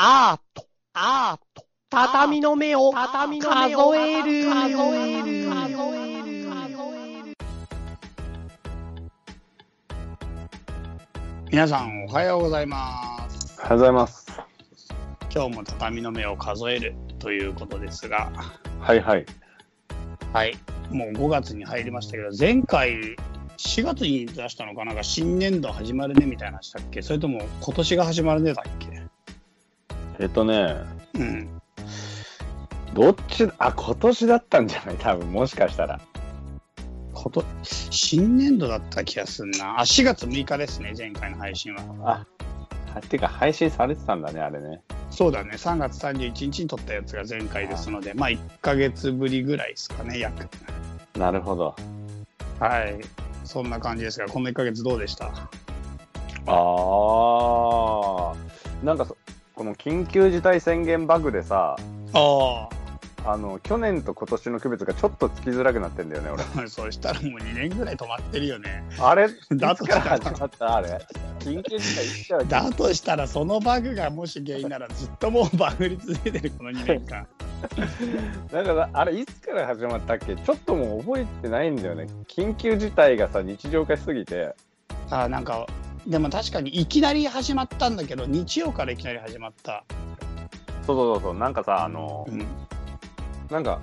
アート、アート、畳の目を、畳の目を数える、数える、数える、皆さんおはようございます。おはようございます。今日も畳の目を数えるということですが、はいはい。はい、もう5月に入りましたけど、前回4月に出したのかな？んか新年度始まるねみたいなのしたっけ？それとも今年が始まるねだっけ？えっとね、うん。どっち、あ、今年だったんじゃない？多分、もしかしたら。こと新年度だった気がするな。あ、4月6日ですね、前回の配信は。あ、はてか配信されてたんだね、あれね。そうだね、3月31日に撮ったやつが前回ですので、まあ1ヶ月ぶりぐらいですかね、約。なるほど。はい。そんな感じですが、この1ヶ月どうでした？あー、なんかそ、この緊急事態宣言バグでさ、ああの、去年と今年の区別がちょっとつきづらくなってんだよね、俺。あ、そうしたらもう2年ぐらい止まってるよね。あれ、だいつから始まった？あれ？緊急事態だとしたら、そのバグがもし原因なら、ずっともうバグり続けてる、この2年間。だからあれいつから始まったっけ？ちょっともう覚えてないんだよね。緊急事態がさ日常化しすぎて。あーなんか、でも確かにいきなり始まったんだけど、日曜からいきなり始まった。そうそうそうそうなんかさあのうん、なんか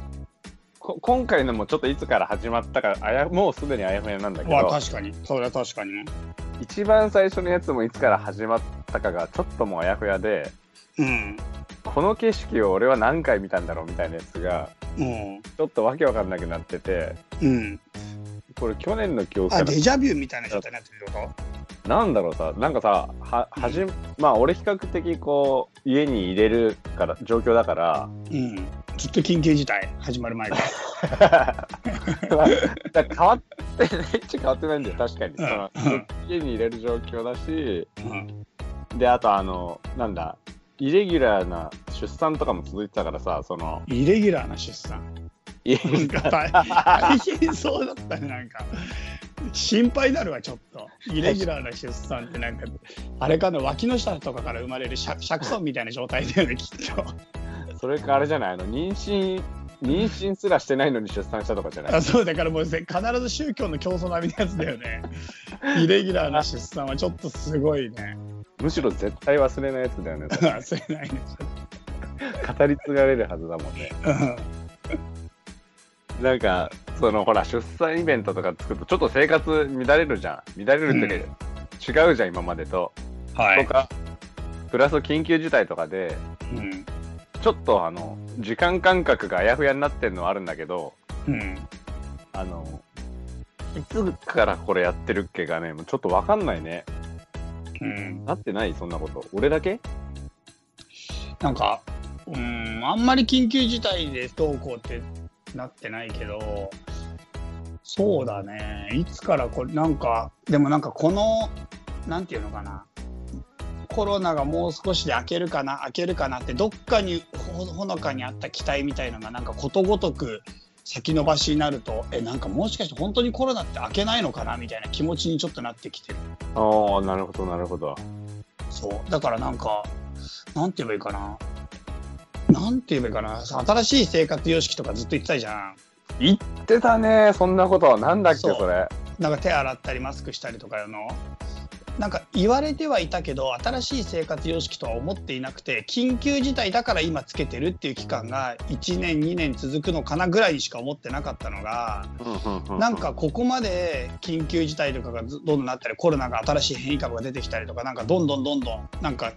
こ今回のもちょっといつから始まったかあやもうすでにあやふやなんだけわど確かに、それは確かに。一番最初のやつもいつから始まったかがちょっともうあやふやでうん。この景色を俺は何回見たんだろうみたいなやつがうん。ちょっとわけわかんなくなっててうん。これ去年の記憶あ、かデジャビューみたいな状態になってるってこななんだろうさなんかさははじまあ俺比較的こう家に入れるから状況だからとうん。ずっと緊急事態始まる前 から。だ変わってめっちゃ変わってないんだよ確かに、うんその家に入れる状況だしうん。であとあのなんだイレギュラーな出産とかも続いてたからさそのイレギュラーな出産。大変そうだったね、なんか。心配になるわ、ちょっと。イレギュラーな出産ってなんか、あれかな、脇の下とかから生まれる尺尺損みたいな状態だよね、きっと。それかあれじゃない？あの妊娠妊娠すらしてないのに出産したとかじゃない？あそうだからもうぜ必ず宗教の競争並みのやつだよね。イレギュラーな出産はちょっとすごいね。むしろ絶対忘れないやつだよね 忘れないね。語り継がれるはずだもんねうんなんかそのほら出産イベントとか作るとちょっと生活乱れるじゃん乱れるっていうか、違うじゃん今までと、はい。とかプラス緊急事態とかでうん。ちょっとあの時間感覚があやふやになってるのはあるんだけどうん。あのいつからこれやってるっけがねもうちょっとわかんないねうん。なってない？そんなこと俺だけ？なんか、うん、あんまり緊急事態でどうこうってなってないけど、そうだね、いつからこれ、なんか、でもなんかこの、なんていうのかな、コロナがもう少しで明けるかな、明けるかなって、どっかにほほのかにあった期待みたいのが、なんかことごとく先延ばしになると、え、なんかもしかして本当にコロナって明けないのかなみたいな気持ちにちょっとなってきてる。ああなるほどなるほどそう。だからなんか、なんて言えばいいかな。なんて言えばいいかな。新しい生活様式とかずっと言ってたじゃん。言ってたねそんなことなんだっけそれなんか手洗ったりマスクしたりとかの。なんか言われてはいたけど新しい生活様式とは思っていなくて緊急事態だから今つけてるっていう期間が1年2年続くのかなぐらいにしか思ってなかったのがなんかここまで緊急事態とかがずどんどんなったりコロナが新しい変異株が出てきたりとかなんかどんどんどんどんなんか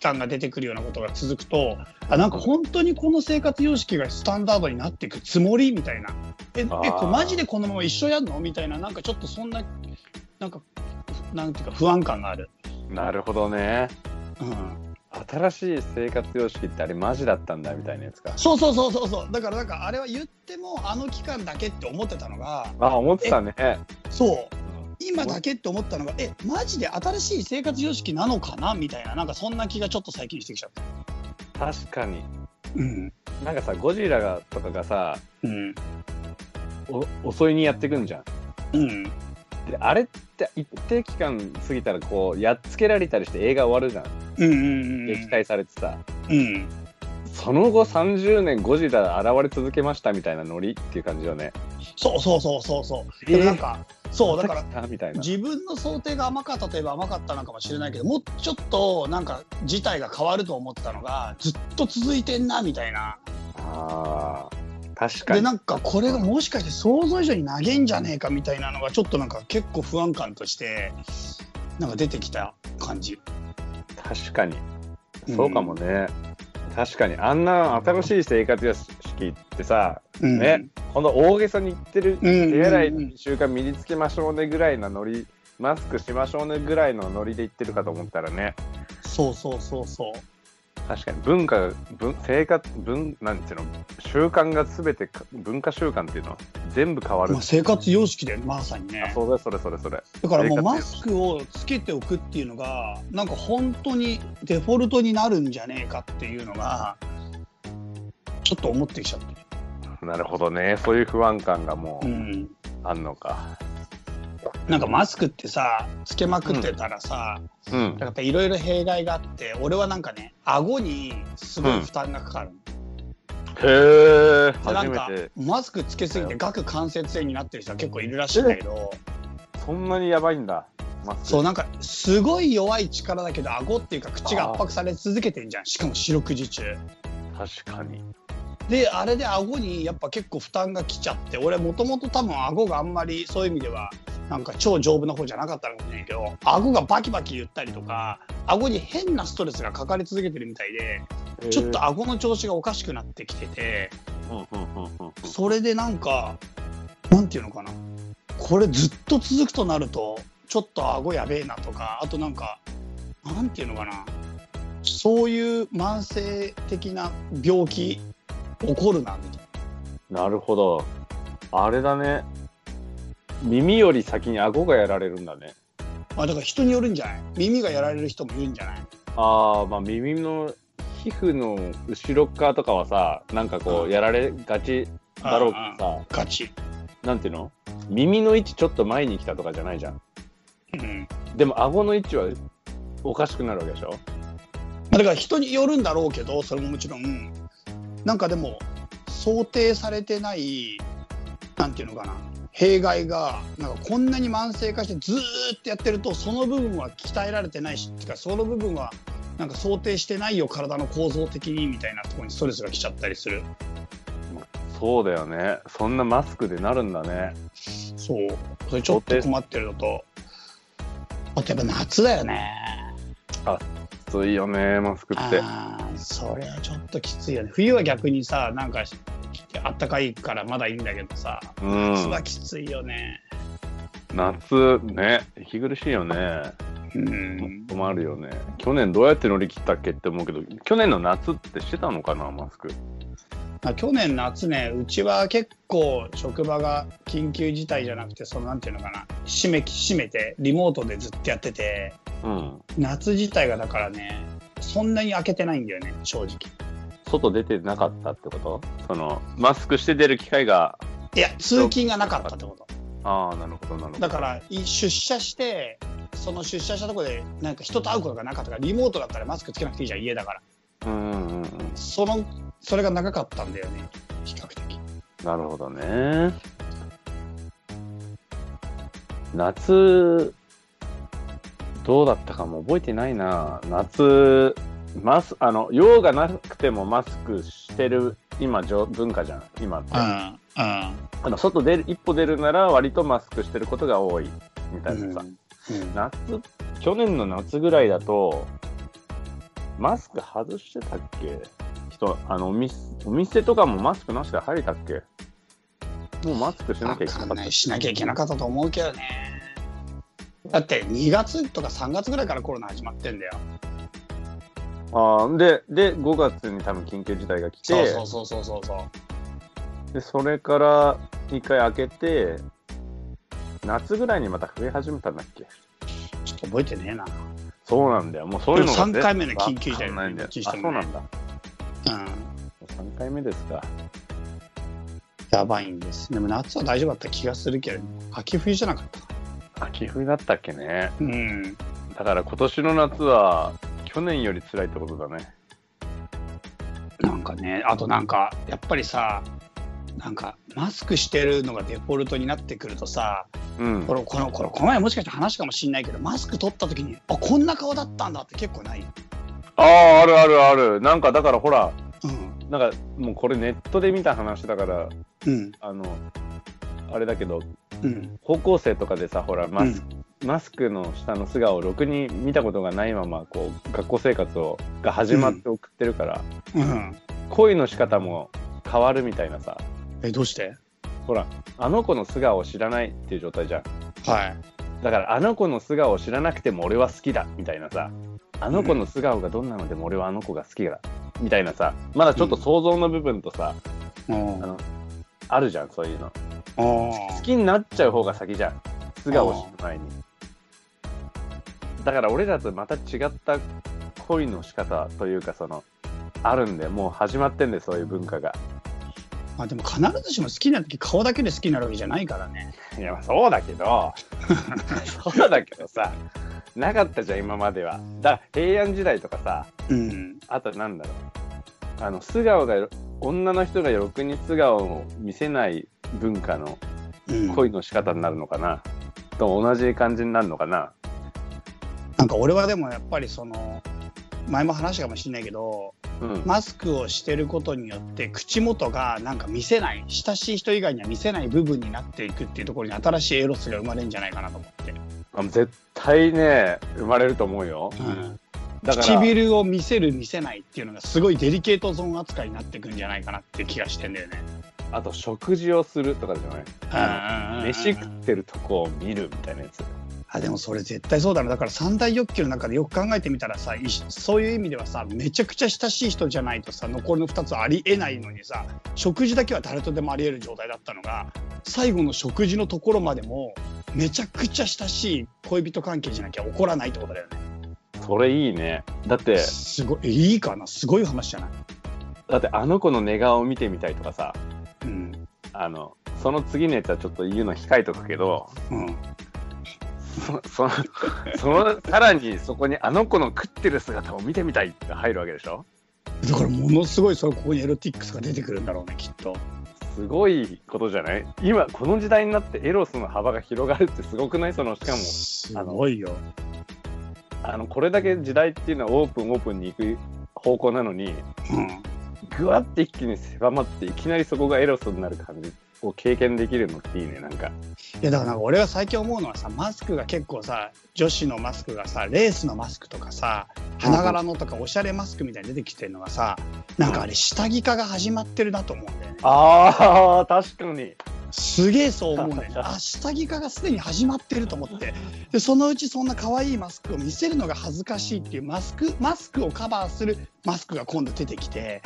感が出てくるようなことが続くとあなんか本当にこの生活様式がスタンダードになっていくつもり？みたいな。ええこれマジでこのまま一緒やんの？みたいな。なんかちょっとそんななんかなんていうか不安感がある。なるほどね。うん。新しい生活様式ってあれマジだったんだみたいなやつか。そうそうそうそうそう。だからなんかあれは言ってもあの期間だけって思ってたのがあ思ってたね。そう今だけって思ったのがえマジで新しい生活様式なのかな？みたいななんかそんな気がちょっと最近してきちゃった。確かにうんなんかさゴジラがとかがさうんお襲いにやってくんじゃんうんであれって一定期間過ぎたらこうやっつけられたりして映画終わるじゃんうんうんうん。撃退されてさ、うん。その後30年ゴジラ現れ続けましたみたいなノリっていう感じよね。そうそうそうそうそう。えーでもなんか、そう、だから。自分の想定が甘かったといえば甘かったのかもしれないけど、もうちょっとなんか事態が変わると思ってたのが、ずっと続いてんな、みたいな。ああ、確かで、に。なんかこれがもしかして想像以上に投げんじゃねえかみたいなのが、ちょっとなんか結構不安感として、なんか出てきた感じ。確かに。そうかもね。確かに。あんな新しい生活ってさ、うん。ねこの大げさに言ってる、うん手洗い習慣身につけましょうねぐらいのノリ、マスクしましょうねぐらいのノリで言ってるかと思ったらね、そうそうそうそう。確かに文化が、文生活、文、なんていうの、習慣がすべてか、文化習慣っていうの、全部変わる。まあ、生活様式でまさにねあ、。そうだ、それそれそれ。だからもうマスクをつけておくっていうのがなんか本当にデフォルトになるんじゃねえかっていうのがちょっと思ってきちゃった。なるほどね。そういう不安感がもう、うんあんのか。なんかマスクってさつけまくってたらさ、うん。やっぱいろいろ弊害があって俺はなんかね顎にすごい負担がかかる、へえ、でなんか。マスクつけすぎて顎関節炎になってる人は結構いるらしいんだけどそんなにやばいんだ。マスク。そうなんかすごい弱い力だけど顎っていうか口が圧迫され続けてんじゃんしかも四六時中。確かに。であれで顎にやっぱ結構負担がきちゃって俺もともと多分顎があんまりそういう意味ではなんか超丈夫な方じゃなかったのかもしれないけど顎がバキバキ言ったりとか顎に変なストレスがかかり続けてるみたいでちょっと顎の調子がおかしくなってきててそれでなんかなんていうのかな。これずっと続くとなるとちょっと顎やべえなとかあとなんかなんていうのかな。そういう慢性的な病気起こるなみたいな。なるほど。あれだね。耳より先に顎がやられるんだね。あだから人によるんじゃない？耳がやられる人もいるんじゃない？ああ、まあ耳の皮膚の後ろ側とかはさ、なんかこううやられがちだろうけどさ、ガチ。なんていうの？耳の位置ちょっと前に来たとかじゃないじゃん。うん。でも顎の位置はおかしくなるわけでしょ？まあだから人によるんだろうけど、それももちろん、なんかでも、想定されてない、なんていうのかな、弊害が、なんかこんなに慢性化してずーっとやってると、その部分は鍛えられてないし、っていうか、その部分は、なんか想定してないよ、体の構造的にみたいなところにストレスが来ちゃったりする。そうだよね。そんなマスクでなるんだね。そう。それちょっと困ってるのと、あとやっぱ夏だよね。きついよね、マスクって。ああそれはちょっときついよね冬は逆にさなんかあったかいからまだいいんだけどさうん夏はきついよね夏ね、息苦しいよね。うん困るよね。去年どうやって乗り切ったっけって思うけど、去年の夏ってしてたのかな、マスク。まあ去年夏ねうちは結構職場が緊急事態じゃなくてそのなんていうのかな閉め閉めてリモートでずっとやっててうん。夏自体がだからねそんなに開けてないんだよね正直外出てなかったってこと？その、マスクして出る機会が、いや通勤がなかったってことああ、なるほど、なるほど。だからい出社してその出社したところでなんか人と会うことがなかったからリモートだったらマスクつけなくていいじゃん家だからうんうんうんうん。そのそれが長かったんだよね比較的なるほどね。夏、どうだったかも覚えてないな。夏、マス、あの、用がなくてもマスクしてる、今、じょ文化じゃん、今って。うんあの外出る、一歩出るなら割とマスクしてることが多い、みたいなさ。うん夏、去年の夏ぐらいだと、マスク外してたっけ？人、あの、お店、お店とかもマスクなしで入れたっけ？もうマスクしなわきゃいけなかった。しなきゃいけなかったと思うけどねだって2月とか3月ぐらいからコロナ始まってんだよ。あーで、で、5月に多分緊急事態が来て、そうそうそうそうそうそう。で、それから2回開けて、夏ぐらいにまた増え始めたんだっけ？ちょっと覚えてねえな。そうなんだよ。もうそういうのがでも三回目の緊急事態わかんないんだよ。あ、緊急事態そうなんだ。うん。3回目ですか。やばいんです。でも夏は大丈夫だった気がするけど秋冬じゃなかったか秋冬だったっけね。うんだから今年の夏は去年より辛いってことだね。なんかね、あとなんか、やっぱりさ、なんか、マスクしてるのがデフォルトになってくるとさ、うんこ。れ、この、この、この前もしかして話かもしんないけど、マスク取った時に、あ、こんな顔だったんだって結構ない。ああ、あるあるある。なんかだからほら、うん。なんかもうこれネットで見た話だから、うん。あの、あれだけど、うん。高校生とかでさ、ほら、マス,、うんマスクの下の素顔をろくに見たことがないまま、こう、学校生活をが始まって送ってるから、うん。恋の仕方も変わるみたいなさ、え、どうして？ほら、あの子の素顔を知らないっていう状態じゃん。はい。だから、あの子の素顔を知らなくても俺は好きだみたいなさ、あの子の素顔がどんなのでも俺はあの子が好きだみたいなさ、まだちょっと想像の部分とさ、うん。あのあるじゃん、そういうの。あ好きになっちゃう方が先じゃん、素顔を知る前に。だから俺らとまた違った恋の仕方というか、その、あるんで、もう始まってんで、そういう文化が。まあでも必ずしも好きな時顔だけで好きになるわけじゃないからね。いや、まあそうだけど、そうだけどさ、なかったじゃん、今までは。だから平安時代とかさ、うん。あとなんだろう。あの、素顔が、女の人がろくに素顔を見せない文化のうん、恋の仕方になるのかな？と同じ感じになるのかな？なんか俺はでもやっぱりその前も話したかもしれないけどうん。マスクをしてることによって口元がなんか見せない親しい人以外には見せない部分になっていくっていうところに新しいエロスが生まれるんじゃないかなと思って、あ絶対ね、生まれると思うよ。うん、だから、唇を見せる見せないっていうのがすごいデリケートゾーン扱いになっていくんじゃないかなって気がしてんだよね。あと食事をするとかじゃない飯食っってるとこを見るみたいなやつ。あでもそれ絶対そうだなだから三大欲求の中でよく考えてみたらさいそういう意味ではさめちゃくちゃ親しい人じゃないとさ残りの2つはありえないのにさ食事だけは誰とでもありえる状態だったのが最後の食事のところまでもめちゃくちゃ親しい恋人関係じゃなきゃ起こらないってことだよね。それいいね。だって、すごいえいいかな？すごい話じゃない？だってあの子の寝顔を見てみたいとかさ、うんあの、その次のやつはちょっと言うの控えとくけど、うんそその、その、さらにそこにあの子の食ってる姿を見てみたいって入るわけでしょ？だからものすごいそれここにエロティックスが出てくるんだろうねきっと。すごいことじゃない？今、この時代になってエロスの幅が広がるってすごくない？その、しかも、すごいよ。あの、これだけ時代っていうのはオープンオープンに行く方向なのに、うんぐわって一気に狭まって、いきなりそこがエロスになる感じを経験できるのっていいね、なんか。いやだから俺が最近思うのはさマスクが結構さ女子のマスクがさレースのマスクとかさ花柄のとかおしゃれマスクみたいに出てきてるのがさなんかあれ下着化が始まってるなと思うんだよねああ、確かに。すげえそう思うね。あ下着化がすでに始まってると思って。でそのうちそんな可愛いマスクを見せるのが恥ずかしいっていうマスクマスクをカバーするマスクが今度出てきて。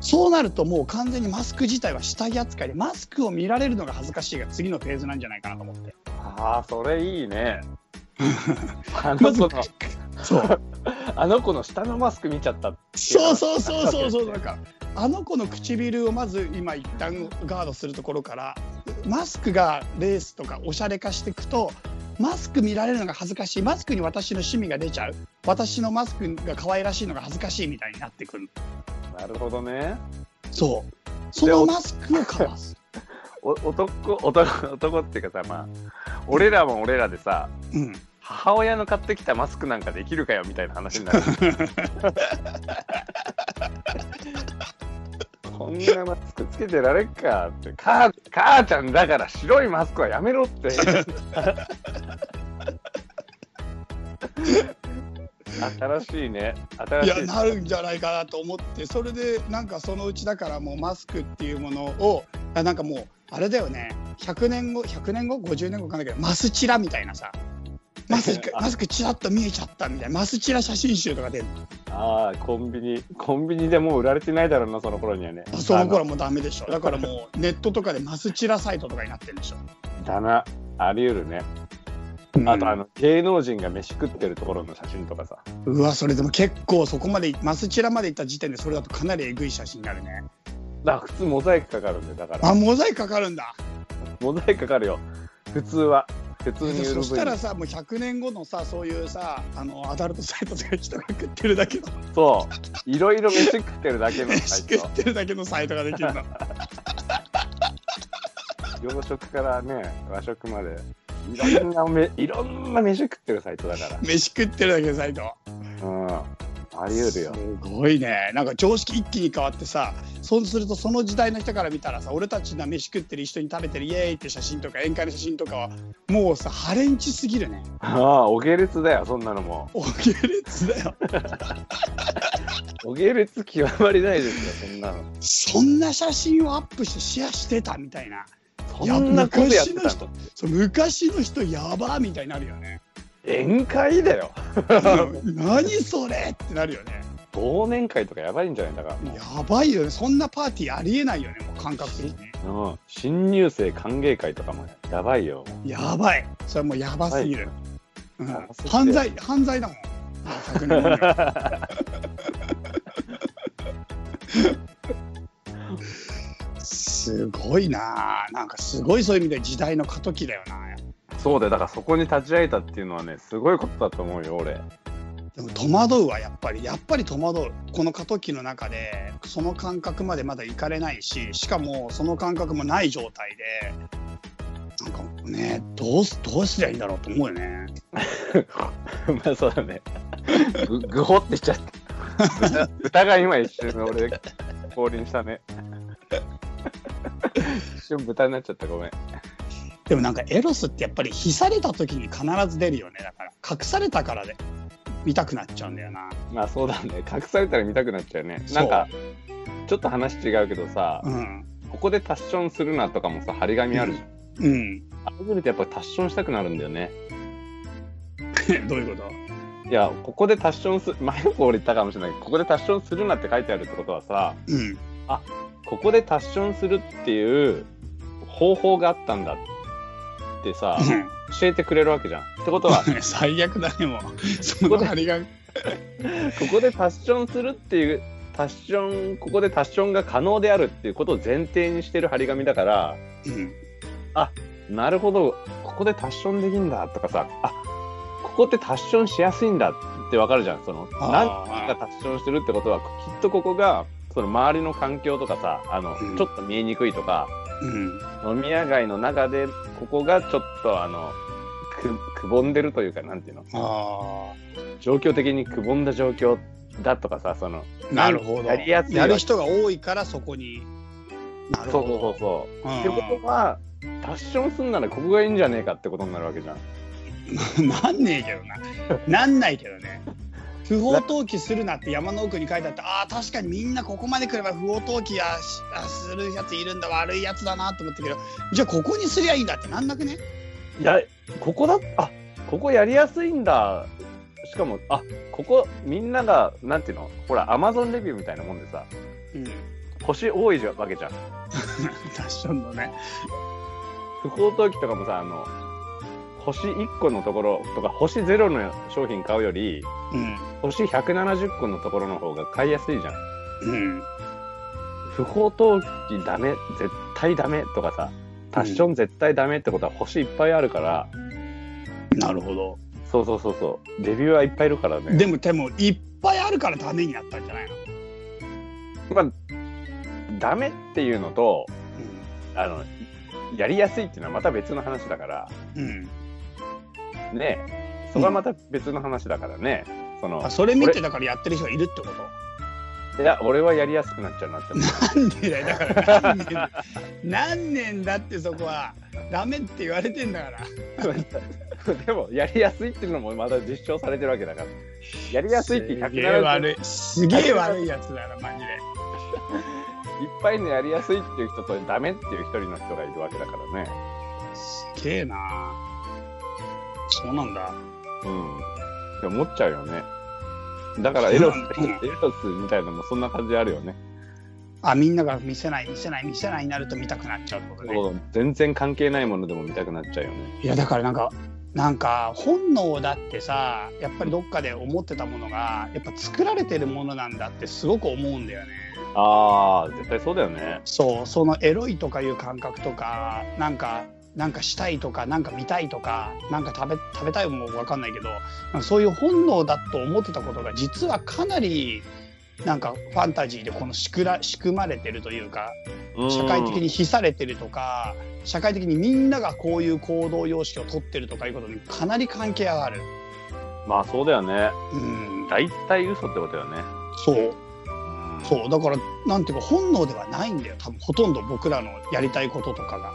そうなるともう完全にマスク自体は下着扱いでマスクを見られるのが恥ずかしいが次のフェーズなんじゃないかなと思って。ああ、それいいね。あの子の、そう。あの子の下のマスク見ちゃったそうそうそうそうそう なんか。あの子の唇をまず今一旦ガードするところからマスクがレースとかおしゃれ化していくとマスク見られるのが恥ずかしい。マスクに私の趣味が出ちゃう。私のマスクが可愛らしいのが恥ずかしいみたいになってくる。なるほどね。そう。そのマスクをカバーすお男男男っていうかさ、まあ、俺らも俺らでさ、る、うん、母親の買ってきたマスクなんかできるかよみたいな話になる。こんなマスクつけてられっかって、母母ちゃんだから白いマスクはやめろって。新しいね。新しい。いやなるんじゃないかなと思ってそれでなんかそのうちだからもうマスクっていうものをあなんかもうあれだよね100年後100年後50年後かんないけどマスチラみたいなさマスク マスクチラッと見えちゃったみたいなマスチラ写真集とか出るのああ、コンビニ、コンビニでもう売られてないだろうな、その頃にはね。その頃もうダメでしょだからもうネットとかでマスチラサイトとかになってるでしょ、だな、あり得るね。あと、あの、芸能人が飯食ってるところの写真とかさ。うわそれでも結構そこまでマスチラまで行った時点でそれだとかなりえぐい写真になるねだから普通モザイクかかるんで、だから。あモザイクかかるんだモザイクかかるよ。普通は。にそしたら分さもう100年後のさそういうさあのアダルトサイトとか人が食ってるだけの。そう。いろいろ飯食ってるだけの飯サイト。食ってるだけのサイトができるの。洋食からね和食まで。いろんなめいろんな飯食ってるサイトだか飯食ってるだけのサイト。らうんあり得るよ。すごいね。なんか常識一気に変わってさそうするとその時代の人から見たらさ俺たちが飯食ってる一緒に食べてるイエーイって写真とか宴会の写真とかはもうさハレンチすぎるね。ああお下劣だよそんなのも。お下劣だよ。お下劣極まりないですよそんなの。そんな写真をアップしてシェアしてたみたいな。そんなことやってた昔の人のそう昔の人やばみたいになるよね宴会だよ。何それってなるよね。忘年会とかやばいんじゃない？んだからやばいよね。そんなパーティーありえないよねもう感覚的に。うん、新入生歓迎会とかもやばいよ。やばい。それはもうやばすぎる、うん。犯罪犯罪だもん。100年後に。は すごいな。あなんかすごいそういう意味で時代の過渡期だよなそうだよ、だからそこに立ち会えたっていうのはね、すごいことだと思うよ、俺。でも戸惑うわやっぱりやっぱり戸惑うこの過渡期の中でその感覚までまだ行かれないししかもその感覚もない状態でなんかねどうすどうすりゃいいんだろうと思うよね まあそうだね。ぐぐほってしちゃった。豚 豚が今一瞬俺、降臨したね。一瞬豚になっちゃった、ごめん。でもなんかエロスってやっぱり干された時に必ず出るよね。だから隠されたからで。見たくなっちゃうんだよな。まあそうだね。隠されたら見たくなっちゃうね。なんか、ちょっと話違うけどさ、うん。ここでタッションするなとかもさ、張り紙あるじゃん。うん。あれ見るとやっぱタッションしたくなるんだよね。どういうこと？いや、ここでタッションす、前よく俺言ったかもしれない。けど、ここでタッションするなって書いてあるってことはさ、うん。ここでタッションするっていう方法があったんだってさ、教えてくれるわけじゃん。ってことは、う ん最悪だねもう。その張り紙ここでタッションするっていう、タッション、ここでタッションが可能であるっていうことを前提にしてる張り紙だから、うん。なるほど、ここでタッションできんだとかさ、あここってタッションしやすいんだってわかるじゃん。その、何がタッションしてるってことは、きっとここが、その周りの環境とかさ、あの、うん。ちょっと見えにくいとか、うん飲み屋街の中で、ここがちょっとあの、く、くぼんでるというか、なんていうの、あ状況的にくぼんだ状況だとかさ、その、あなるほどやりやすいわやる人が多いからそこになるほどそうそうそう。うんってことは、タッションすんならここがいいんじゃねえかってことになるわけじゃん。なんねえけどな。なんないけどね。不法投棄するなって山の奥に書いてあって、ああ、確かにみんなここまで来れば不法投棄やするやついるんだ、悪いやつだなと思ったけど、じゃあここにすりゃいいんだってなんなくね？いや、ここだ、あここやりやすいんだ。しかも、あここ、みんなが、なんていうの、ほら、アマゾンレビューみたいなもんでさ、うん。星多いじゃわけじゃん。ファッションのね。不法投棄とかもさ、あの、星1個のところとか、星0の商品買うより、うん。星170個のところの方が買いやすいじゃん。うん。不法投棄ダメ、絶対ダメとかさ、タッション絶対ダメってことは星いっぱいあるから、なるほど。そうそうそうそう、レビューはいっぱいいるからね。でも、でも、いっぱいあるからダメになったんじゃないの？まあ、ダメっていうのと、あの、やりやすいっていうのはまた別の話だから、うん。うん。ねそこはまた別の話だからね。そのあ、それ見てだからやってる人がいるってこと？いや、俺はやりやすくなっちゃうなって。なんでだよだから何年何年だってそこはダメって言われてんだから でも、やりやすいっていうのもまだ実証されてるわけだから。やりやすいってすげえ170悪いすげえ悪いやつだなマジでいっぱいのやりやすいっていう人とダメっていう一人の人がいるわけだからね。すげえなそうなんだうん。って思っちゃうよね。だからエロス、うんエロスみたいなのもそんな感じあるよね。あみんなが見せない見せない見せないになると見たくなっちゃうってことねそう全然関係ないものでも見たくなっちゃうよね。いやだからなんかなんか本能だってさやっぱりどっかで思ってたものがやっぱ作られてるものなんだってすごく思うんだよねああ、絶対そうだよね。そうそのエロいとかいう感覚とかなんかなんかしたいとか、なんか見たいとか、なんか食べ、食べたいもわかんないけど、そういう本能だと思ってたことが、実はかなり、なんかファンタジーでこの仕組ら仕組まれてるというか、社会的に非されてるとか、社会的にみんながこういう行動様式をとってるとかいうことにかなり関係がある。まあそうだよね。うん。大体嘘ってことよね。そう。うんそう。だから、なんていうか本能ではないんだよ。多分ほとんど僕らのやりたいこととかが。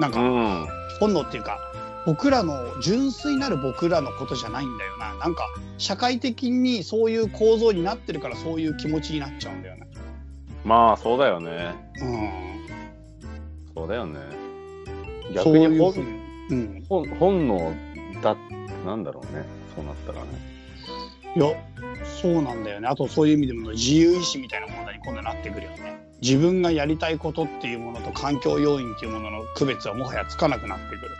なんか、うん。本能っていうか僕らの純粋なる僕らのことじゃないんだよななんか社会的にそういう構造になってるからそういう気持ちになっちゃうんだよねまあそうだよね。うんそうだよね。逆に本いうふうん本本能だなんだろうね。そうなったらね。いやそうなんだよねあとそういう意味でも自由意志みたいなものに今度なってくるよね自分がやりたいことっていうものと環境要因っていうものの区別はもはやつかなくなってくる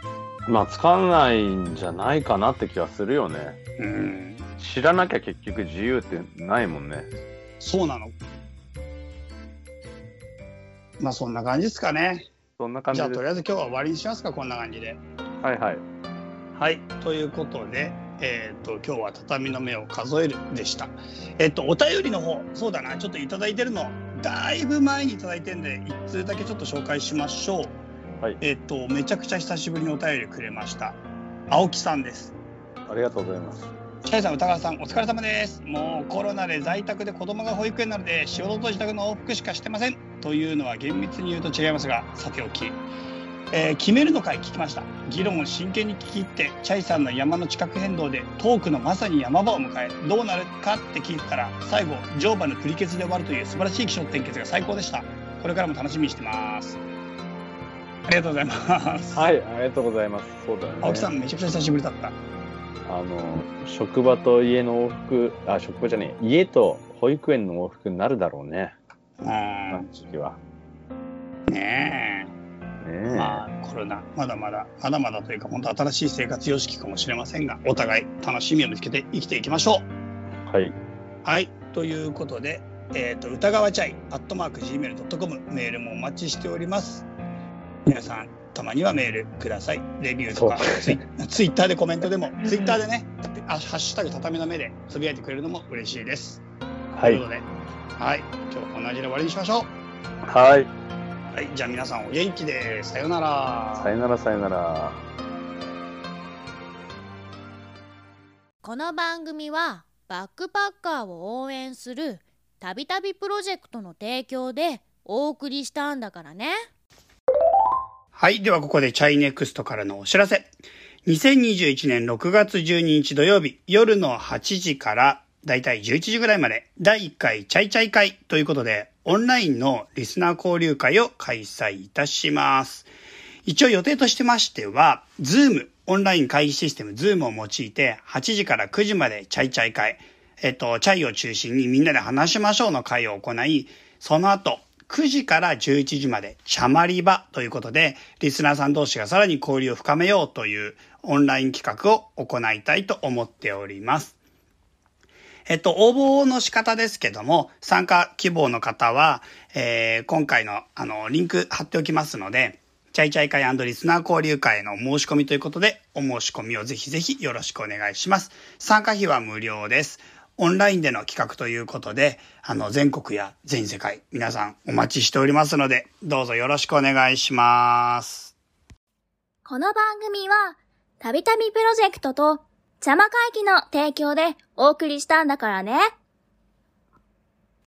まあつかないんじゃないかなって気はするよね。うん知らなきゃ結局自由ってないもんね。そうなのまあそんな感じですかねそんな感じでじゃあとりあえず今日は終わりにしますかこんな感じではいはい。はい、ということで、えー、と今日は畳の目を数えるでした。えっ、とお便りの方そうだなちょっといただいてるのだいぶ前にいただいてるんで一通だけちょっと紹介しましょう。はいえっ、とめちゃくちゃ久しぶりにお便りくれました。青木さんです。ありがとうございます。チャイさん、歌川さん、お疲れ様です。もうコロナで在宅で子供が保育園なので仕事と自宅の往復しかしてません。というのは厳密に言うと違いますが、さておき。えー決めるの会聞きました。議論を真剣に聞き入って、チャイさんの山の地殻変動でトークのまさに山場を迎え、どうなるかって聞いてたら、最後、乗馬のプリケツで終わるという素晴らしい気象転結が最高でした。これからも楽しみにしてます。ありがとうございます。はい、ありがとうございます。そうだよね。青木さん、めちゃくちゃ久しぶりだった。あの、職場と家の往復、あ、職場じゃねえ、家と保育園の往復になるだろうね。うこのん、時期は。ねえ。まあ、コロナ、まだまだ、まだまだというか、本当新しい生活様式かもしれませんが、お互い楽しみを見つけて生きていきましょう。はい。はい。ということで、えっ、と、歌川チャイ、アットマーク Gmail.com、メールもお待ちしております。皆さん、たまにはメールください。レビューとか、ツイツイッターでコメントでも、ツイッターでね、あハッシュタグ畳の目でつぶやいてくれるのも嬉しいです。はいというこ。とで、はい。今日こんな感じで終わりにしましょう。はい。はい。じゃあ皆さんお元気で、さようなら。さよならさよなら。この番組はバックパッカーを応援するたびたびプロジェクトの提供でお送りしたんだからね。はい。ではここでチャイネクストからのお知らせ。2021年6月12日土曜日夜の8時からだいたい11時ぐらいまで第1回チャイチャイ会ということでオンラインのリスナー交流会を開催いたします。一応予定としてましては、ズーム、オンライン会議システムズームを用いて8時から9時までチャイチャイ会、えっと、チャイを中心にみんなで話しましょうの会を行い、その後、9時から11時まで、チャマリバということで、リスナーさん同士がさらに交流を深めようというオンライン企画を行いたいと思っております。えっと、応募の仕方ですけども、参加希望の方は、えー今回の、あの、リンク貼っておきますので、チャイチャイ会リスナー交流会の申し込みということで、お申し込みをぜひぜひよろしくお願いします。参加費は無料です。オンラインでの企画ということで、あの、全国や全世界、皆さんお待ちしておりますので、どうぞよろしくお願いします。この番組は、たびたびプロジェクトと、邪魔会議の提供でお送りしたんだからね。